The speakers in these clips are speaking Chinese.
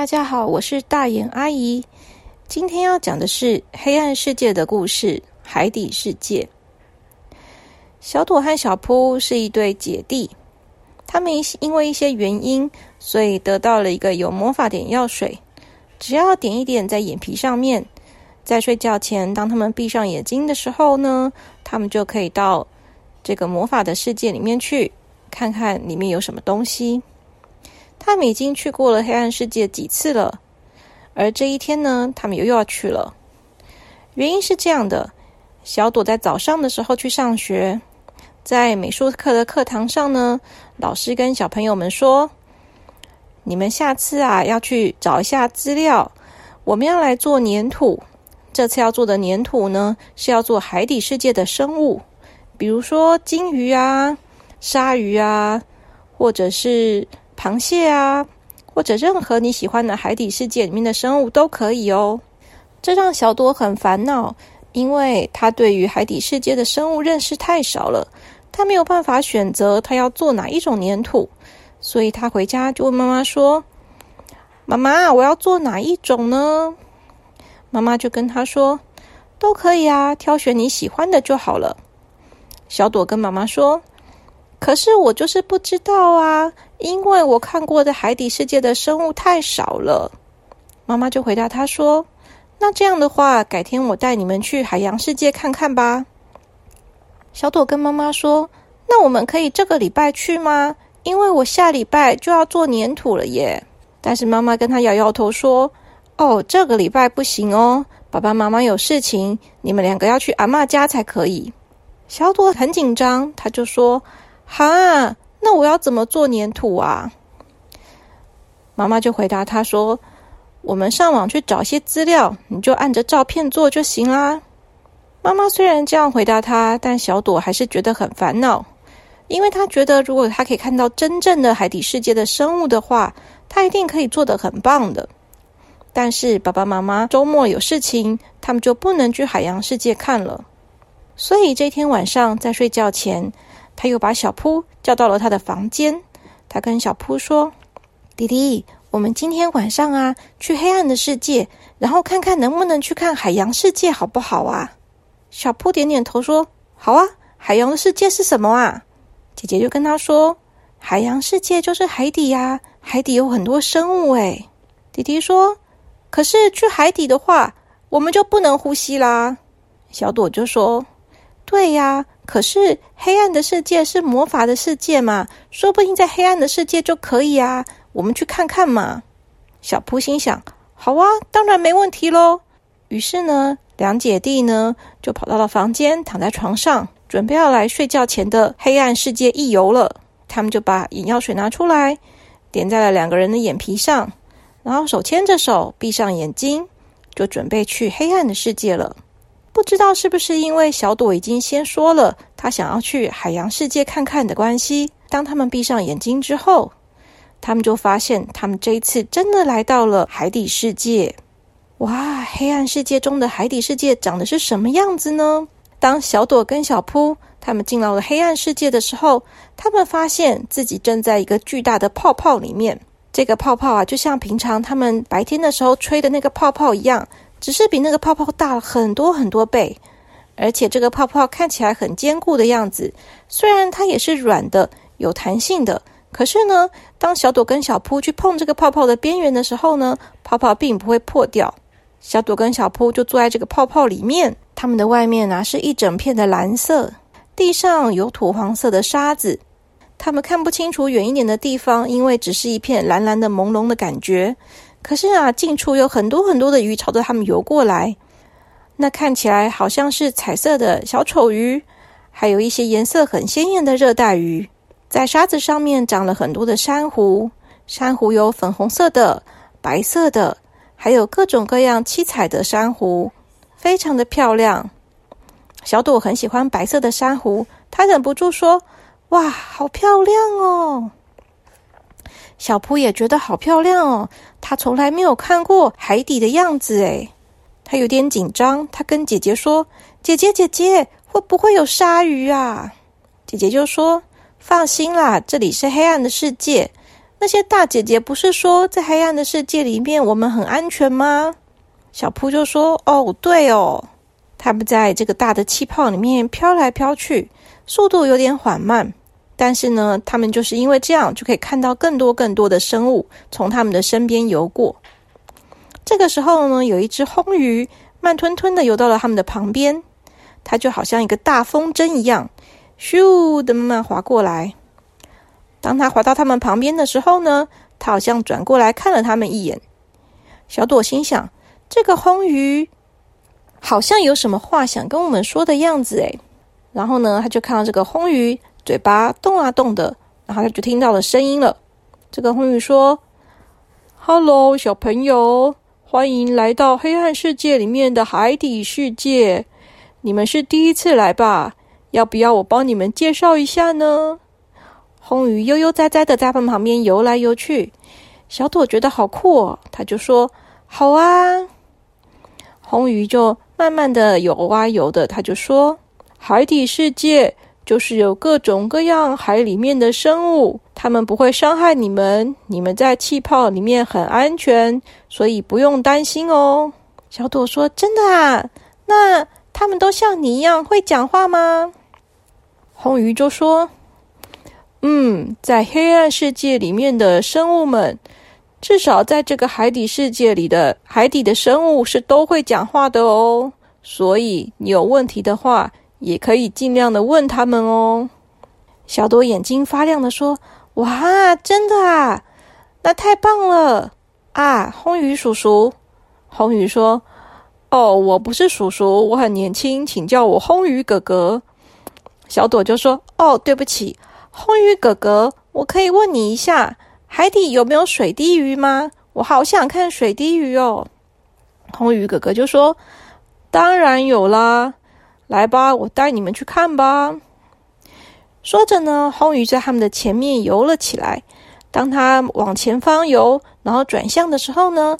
大家好，我是大眼阿姨。今天要讲的是黑暗世界的故事——海底世界。小朵和小扑是一对姐弟，他们因为一些原因，所以得到了一个有魔法点药水。只要点一点在眼皮上面，在睡觉前，当他们闭上眼睛的时候呢，他们就可以到这个魔法的世界里面去，看看里面有什么东西。他们已经去过了黑暗世界几次了，而这一天呢，他们又要去了。原因是这样的：小朵在早上的时候去上学，在美术课的课堂上呢，老师跟小朋友们说：“你们下次啊，要去找一下资料，我们要来做粘土。这次要做的粘土呢，是要做海底世界的生物，比如说金鱼啊、鲨鱼啊，或者是……”螃蟹啊，或者任何你喜欢的海底世界里面的生物都可以哦。这让小朵很烦恼，因为他对于海底世界的生物认识太少了，他没有办法选择他要做哪一种粘土，所以他回家就问妈妈说：“妈妈，我要做哪一种呢？”妈妈就跟他说：“都可以啊，挑选你喜欢的就好了。”小朵跟妈妈说。可是我就是不知道啊，因为我看过的海底世界的生物太少了。妈妈就回答他说：“那这样的话，改天我带你们去海洋世界看看吧。”小朵跟妈妈说：“那我们可以这个礼拜去吗？因为我下礼拜就要做粘土了耶。”但是妈妈跟他摇摇头说：“哦，这个礼拜不行哦，爸爸妈妈有事情，你们两个要去阿妈家才可以。”小朵很紧张，他就说。哈，那我要怎么做粘土啊？妈妈就回答他说：“我们上网去找些资料，你就按着照片做就行啦。”妈妈虽然这样回答他，但小朵还是觉得很烦恼，因为他觉得如果他可以看到真正的海底世界的生物的话，他一定可以做得很棒的。但是爸爸妈妈周末有事情，他们就不能去海洋世界看了。所以这天晚上在睡觉前。他又把小扑叫到了他的房间。他跟小扑说：“弟弟，我们今天晚上啊，去黑暗的世界，然后看看能不能去看海洋世界，好不好啊？”小扑点点头说：“好啊。”海洋的世界是什么啊？姐姐就跟他说：“海洋世界就是海底呀，海底有很多生物。”哎，弟弟说：“可是去海底的话，我们就不能呼吸啦。”小朵就说：“对呀。”可是黑暗的世界是魔法的世界嘛，说不定在黑暗的世界就可以啊，我们去看看嘛。小扑心想：好啊，当然没问题喽。于是呢，两姐弟呢就跑到了房间，躺在床上，准备要来睡觉前的黑暗世界一游了。他们就把眼药水拿出来，点在了两个人的眼皮上，然后手牵着手，闭上眼睛，就准备去黑暗的世界了。不知道是不是因为小朵已经先说了他想要去海洋世界看看的关系，当他们闭上眼睛之后，他们就发现他们这一次真的来到了海底世界。哇，黑暗世界中的海底世界长的是什么样子呢？当小朵跟小扑他们进到了黑暗世界的时候，他们发现自己正在一个巨大的泡泡里面。这个泡泡啊，就像平常他们白天的时候吹的那个泡泡一样。只是比那个泡泡大了很多很多倍，而且这个泡泡看起来很坚固的样子。虽然它也是软的、有弹性的，可是呢，当小朵跟小扑去碰这个泡泡的边缘的时候呢，泡泡并不会破掉。小朵跟小扑就坐在这个泡泡里面，它们的外面呢是一整片的蓝色，地上有土黄色的沙子，他们看不清楚远一点的地方，因为只是一片蓝蓝的朦胧的感觉。可是啊，近处有很多很多的鱼朝着他们游过来，那看起来好像是彩色的小丑鱼，还有一些颜色很鲜艳的热带鱼。在沙子上面长了很多的珊瑚，珊瑚有粉红色的、白色的，还有各种各样七彩的珊瑚，非常的漂亮。小朵很喜欢白色的珊瑚，她忍不住说：“哇，好漂亮哦！”小扑也觉得好漂亮哦，他从来没有看过海底的样子诶，他有点紧张，他跟姐姐说：“姐姐，姐姐，会不会有鲨鱼啊？”姐姐就说：“放心啦，这里是黑暗的世界，那些大姐姐不是说在黑暗的世界里面我们很安全吗？”小扑就说：“哦，对哦，他们在这个大的气泡里面飘来飘去，速度有点缓慢，但是呢，他们就是因为这样就可以看到更多更多的生物从他们的身边游过。这个时候呢，有一只红鱼慢吞吞的游到了他们的旁边，它就好像一个大风筝一样，咻的慢慢滑过来。当它滑到他们旁边的时候呢，它好像转过来看了他们一眼。小朵心想。”这个红鱼好像有什么话想跟我们说的样子诶。然后呢，他就看到这个红鱼嘴巴动啊动的，然后他就听到了声音了。这个红鱼说：“Hello，小朋友，欢迎来到黑暗世界里面的海底世界。你们是第一次来吧？要不要我帮你们介绍一下呢？”红鱼悠悠哉哉的在他们旁边游来游去。小朵觉得好酷哦，他就说：“好啊。”红鱼就慢慢的游啊游的，他就说：“海底世界就是有各种各样海里面的生物，它们不会伤害你们，你们在气泡里面很安全，所以不用担心哦。”小朵说：“真的啊？那他们都像你一样会讲话吗？”红鱼就说：“嗯，在黑暗世界里面的生物们。”至少在这个海底世界里的海底的生物是都会讲话的哦，所以你有问题的话，也可以尽量的问他们哦。小朵眼睛发亮的说：“哇，真的啊，那太棒了啊！”红鱼叔叔，红鱼说：“哦，我不是叔叔，我很年轻，请叫我红鱼哥哥。”小朵就说：“哦，对不起，红鱼哥哥，我可以问你一下。”海底有没有水滴鱼吗？我好想看水滴鱼哦。红鱼哥哥就说：“当然有啦，来吧，我带你们去看吧。”说着呢，红鱼在他们的前面游了起来。当他往前方游，然后转向的时候呢，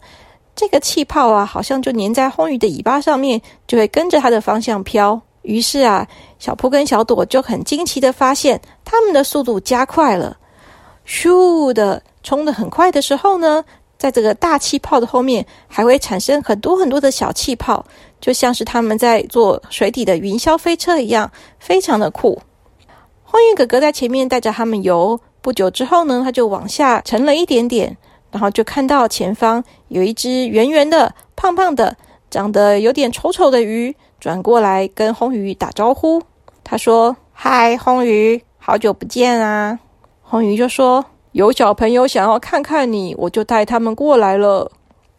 这个气泡啊，好像就粘在红鱼的尾巴上面，就会跟着它的方向飘。于是啊，小扑跟小朵就很惊奇的发现，他们的速度加快了。咻的冲的很快的时候呢，在这个大气泡的后面还会产生很多很多的小气泡，就像是他们在做水底的云霄飞车一样，非常的酷。欢迎哥哥在前面带着他们游，不久之后呢，他就往下沉了一点点，然后就看到前方有一只圆圆的、胖胖的、长得有点丑丑的鱼，转过来跟红鱼打招呼。他说：“嗨，红鱼，好久不见啊！”红鱼就说：“有小朋友想要看看你，我就带他们过来了。”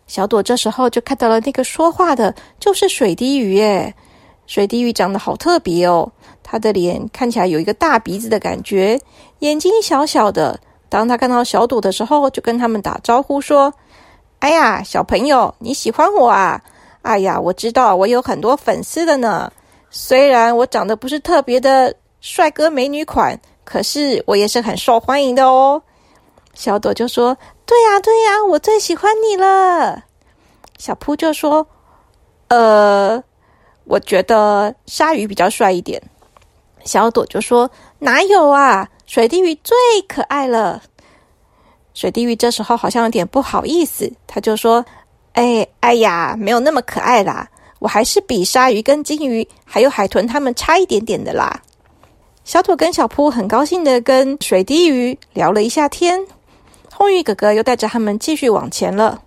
小朵这时候就看到了那个说话的，就是水滴鱼耶。水滴鱼长得好特别哦，它的脸看起来有一个大鼻子的感觉，眼睛小小的。当他看到小朵的时候，就跟他们打招呼说：“哎呀，小朋友，你喜欢我啊？哎呀，我知道我有很多粉丝的呢。虽然我长得不是特别的帅哥美女款。”可是我也是很受欢迎的哦，小朵就说：“对呀，对呀，我最喜欢你了。”小扑就说：“呃，我觉得鲨鱼比较帅一点。”小朵就说：“哪有啊，水滴鱼最可爱了。”水滴鱼这时候好像有点不好意思，他就说：“哎，哎呀，没有那么可爱啦，我还是比鲨鱼跟金鱼还有海豚他们差一点点的啦。”小土跟小扑很高兴的跟水滴鱼聊了一下天，红鱼哥哥又带着他们继续往前了。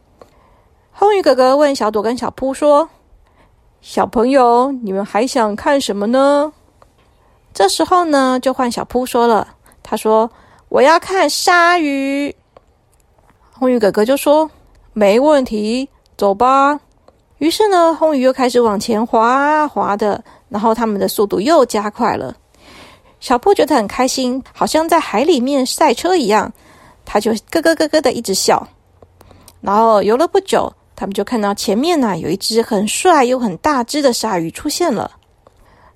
红鱼哥哥问小朵跟小扑说：“小朋友，你们还想看什么呢？”这时候呢，就换小扑说了，他说：“我要看鲨鱼。”红鱼哥哥就说：“没问题，走吧。”于是呢，红鱼又开始往前滑滑的，然后他们的速度又加快了。小布觉得很开心，好像在海里面赛车一样，他就咯咯咯咯的一直笑。然后游了不久，他们就看到前面呢有一只很帅又很大只的鲨鱼出现了。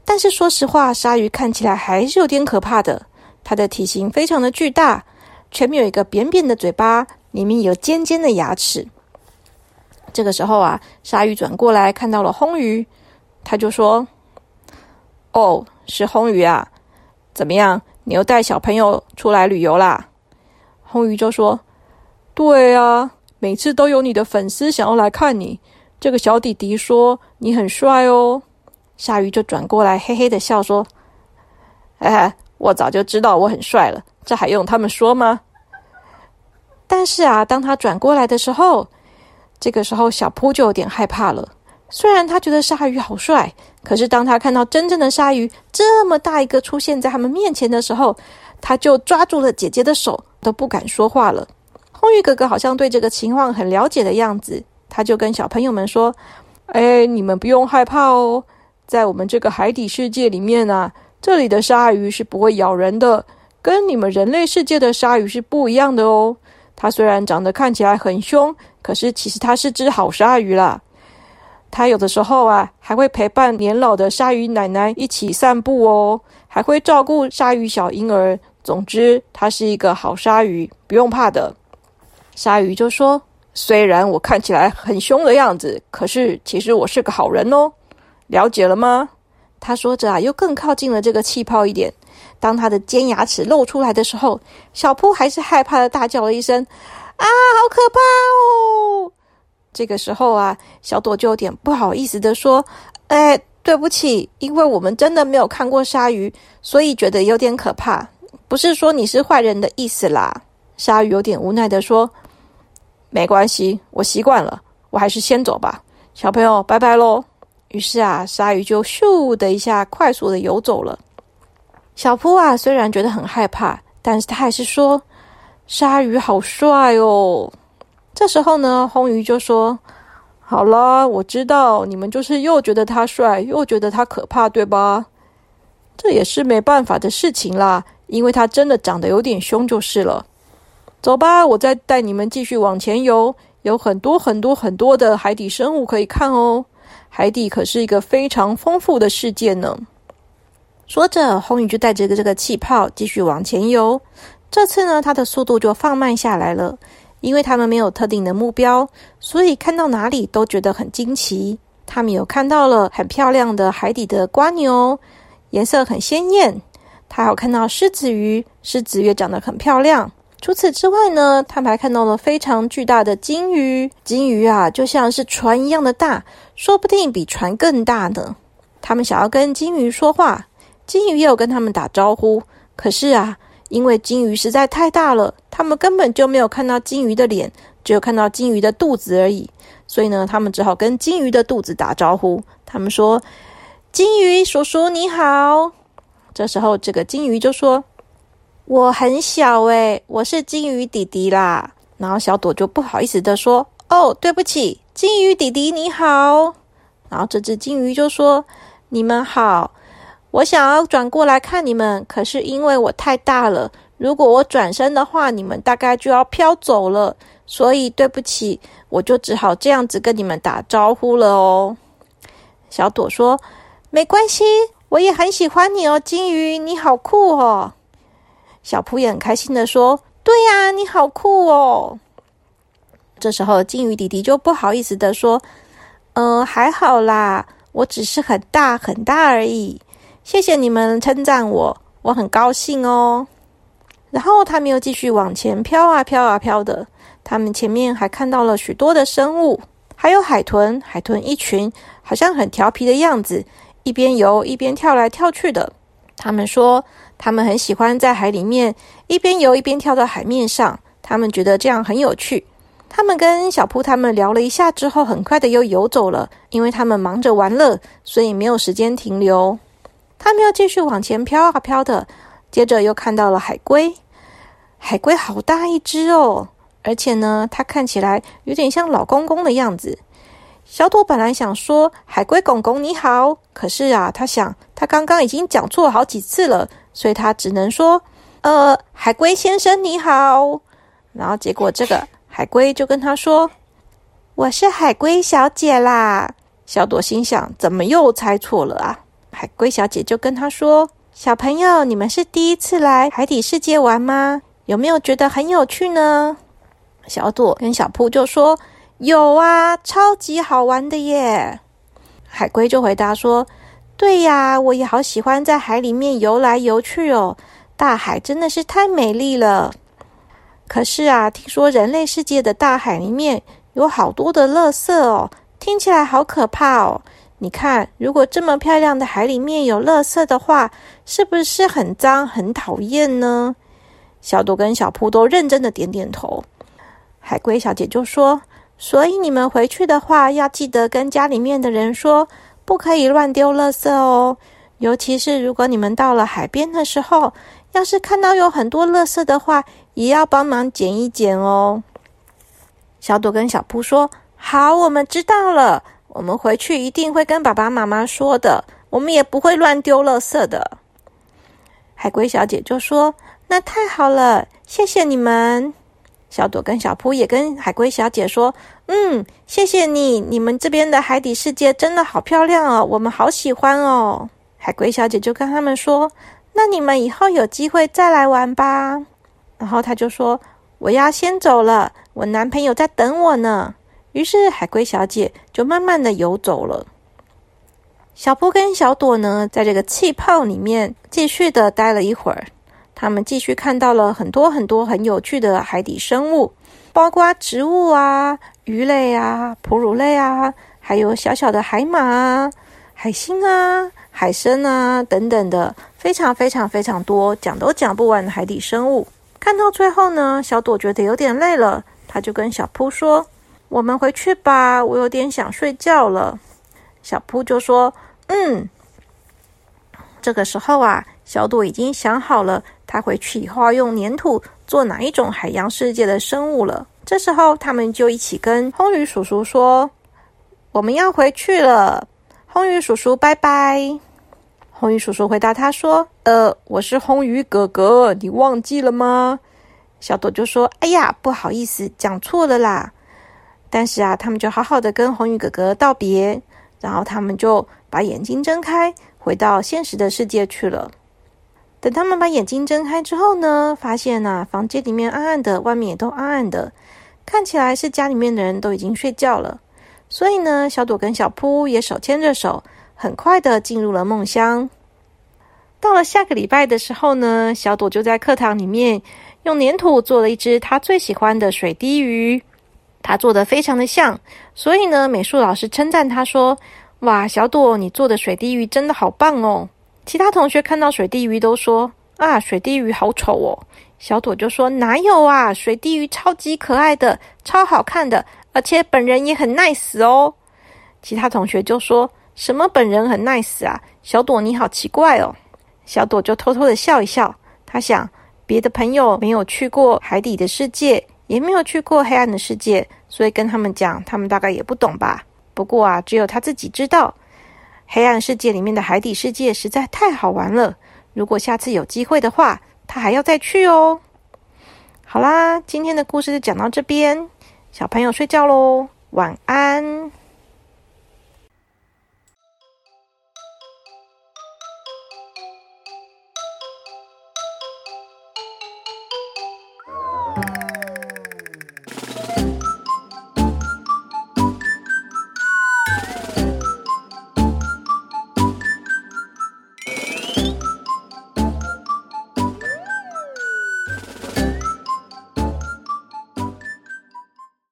但是说实话，鲨鱼看起来还是有点可怕的。它的体型非常的巨大，前面有一个扁扁的嘴巴，里面有尖尖的牙齿。这个时候啊，鲨鱼转过来看到了红鱼，他就说：“哦，是红鱼啊。”怎么样？你又带小朋友出来旅游啦？红鱼就说：“对啊，每次都有你的粉丝想要来看你。这个小弟弟说你很帅哦。鲨鱼就转过来嘿嘿的笑说：“哎，我早就知道我很帅了，这还用他们说吗？”但是啊，当他转过来的时候，这个时候小扑就有点害怕了。虽然他觉得鲨鱼好帅，可是当他看到真正的鲨鱼这么大一个出现在他们面前的时候，他就抓住了姐姐的手，都不敢说话了。红鱼哥哥好像对这个情况很了解的样子，他就跟小朋友们说：“哎，你们不用害怕哦，在我们这个海底世界里面啊，这里的鲨鱼是不会咬人的，跟你们人类世界的鲨鱼是不一样的哦。它虽然长得看起来很凶，可是其实它是只好鲨鱼啦。”它有的时候啊，还会陪伴年老的鲨鱼奶奶一起散步哦，还会照顾鲨鱼小婴儿。总之，它是一个好鲨鱼，不用怕的。鲨鱼就说：“虽然我看起来很凶的样子，可是其实我是个好人哦。了解了吗？”他说着啊，又更靠近了这个气泡一点。当他的尖牙齿露出来的时候，小扑还是害怕的大叫了一声：“啊，好可怕哦！”这个时候啊，小朵就有点不好意思的说：“哎，对不起，因为我们真的没有看过鲨鱼，所以觉得有点可怕。不是说你是坏人的意思啦。”鲨鱼有点无奈的说：“没关系，我习惯了，我还是先走吧。小朋友，拜拜喽。”于是啊，鲨鱼就咻的一下快速的游走了。小扑啊，虽然觉得很害怕，但是他还是说：“鲨鱼好帅哦。”这时候呢，红鱼就说：“好啦，我知道你们就是又觉得他帅，又觉得他可怕，对吧？这也是没办法的事情啦，因为他真的长得有点凶就是了。走吧，我再带你们继续往前游，有很多很多很多的海底生物可以看哦。海底可是一个非常丰富的世界呢。”说着，红鱼就带着这个气泡继续往前游。这次呢，它的速度就放慢下来了。因为他们没有特定的目标，所以看到哪里都觉得很惊奇。他们有看到了很漂亮的海底的瓜牛，颜色很鲜艳。他有看到狮子鱼，狮子鱼长得很漂亮。除此之外呢，他们还看到了非常巨大的金鱼。金鱼啊，就像是船一样的大，说不定比船更大呢。他们想要跟金鱼说话，金鱼也有跟他们打招呼。可是啊。因为金鱼实在太大了，他们根本就没有看到金鱼的脸，只有看到金鱼的肚子而已。所以呢，他们只好跟金鱼的肚子打招呼。他们说：“金鱼叔叔你好。”这时候，这个金鱼就说：“我很小诶，我是金鱼弟弟啦。”然后小朵就不好意思的说：“哦，对不起，金鱼弟弟你好。”然后这只金鱼就说：“你们好。”我想要转过来看你们，可是因为我太大了，如果我转身的话，你们大概就要飘走了。所以对不起，我就只好这样子跟你们打招呼了哦。小朵说：“没关系，我也很喜欢你哦，金鱼，你好酷哦。”小扑也很开心的说：“对呀，你好酷哦。”这时候金鱼弟弟就不好意思的说：“嗯，还好啦，我只是很大很大而已。”谢谢你们称赞我，我很高兴哦。然后他们又继续往前飘啊飘啊飘的，他们前面还看到了许多的生物，还有海豚，海豚一群，好像很调皮的样子，一边游一边跳来跳去的。他们说，他们很喜欢在海里面一边游一边跳到海面上，他们觉得这样很有趣。他们跟小铺他们聊了一下之后，很快的又游走了，因为他们忙着玩乐，所以没有时间停留。他们要继续往前飘啊飘的，接着又看到了海龟。海龟好大一只哦，而且呢，它看起来有点像老公公的样子。小朵本来想说“海龟公公你好”，可是啊，他想他刚刚已经讲错好几次了，所以他只能说：“呃，海龟先生你好。”然后结果这个 海龟就跟他说：“我是海龟小姐啦。”小朵心想：怎么又猜错了啊？海龟小姐就跟他说：“小朋友，你们是第一次来海底世界玩吗？有没有觉得很有趣呢？”小朵跟小扑就说：“有啊，超级好玩的耶！”海龟就回答说：“对呀，我也好喜欢在海里面游来游去哦，大海真的是太美丽了。”可是啊，听说人类世界的大海里面有好多的垃圾哦，听起来好可怕哦。你看，如果这么漂亮的海里面有垃圾的话，是不是很脏、很讨厌呢？小朵跟小扑都认真的点点头。海龟小姐就说：“所以你们回去的话，要记得跟家里面的人说，不可以乱丢垃圾哦。尤其是如果你们到了海边的时候，要是看到有很多垃圾的话，也要帮忙捡一捡哦。”小朵跟小扑说：“好，我们知道了。我们回去一定会跟爸爸妈妈说的。我们也不会乱丢垃圾的。”海龟小姐就说。那太好了，谢谢你们。小朵跟小扑也跟海龟小姐说：“嗯，谢谢你，你们这边的海底世界真的好漂亮哦，我们好喜欢哦。”海龟小姐就跟他们说：“那你们以后有机会再来玩吧。”然后他就说：“我要先走了，我男朋友在等我呢。”于是海龟小姐就慢慢的游走了。小波跟小朵呢，在这个气泡里面继续的待了一会儿。他们继续看到了很多很多很有趣的海底生物，包括植物啊、鱼类啊、哺乳类啊，还有小小的海马啊、海星啊、海参啊等等的，非常非常非常多，讲都讲不完的海底生物。看到最后呢，小朵觉得有点累了，他就跟小扑说：“我们回去吧，我有点想睡觉了。”小扑就说：“嗯。”这个时候啊，小朵已经想好了。他回去以后要用粘土做哪一种海洋世界的生物了？这时候他们就一起跟红鱼叔叔说：“我们要回去了。”红鱼叔叔，拜拜。红鱼叔叔回答他说：“呃，我是红鱼哥哥，你忘记了吗？”小朵就说：“哎呀，不好意思，讲错了啦。”但是啊，他们就好好的跟红鱼哥哥道别，然后他们就把眼睛睁开，回到现实的世界去了。等他们把眼睛睁开之后呢，发现呐，房间里面暗暗的，外面也都暗暗的，看起来是家里面的人都已经睡觉了。所以呢，小朵跟小扑也手牵着手，很快的进入了梦乡。到了下个礼拜的时候呢，小朵就在课堂里面用粘土做了一只他最喜欢的水滴鱼，他做的非常的像，所以呢，美术老师称赞他说：“哇，小朵，你做的水滴鱼真的好棒哦！”其他同学看到水滴鱼都说：“啊，水滴鱼好丑哦。”小朵就说：“哪有啊，水滴鱼超级可爱的，超好看的，而且本人也很 nice 哦。”其他同学就说：“什么本人很 nice 啊？小朵你好奇怪哦。”小朵就偷偷的笑一笑，他想别的朋友没有去过海底的世界，也没有去过黑暗的世界，所以跟他们讲，他们大概也不懂吧。不过啊，只有他自己知道。黑暗世界里面的海底世界实在太好玩了。如果下次有机会的话，他还要再去哦。好啦，今天的故事就讲到这边，小朋友睡觉喽，晚安。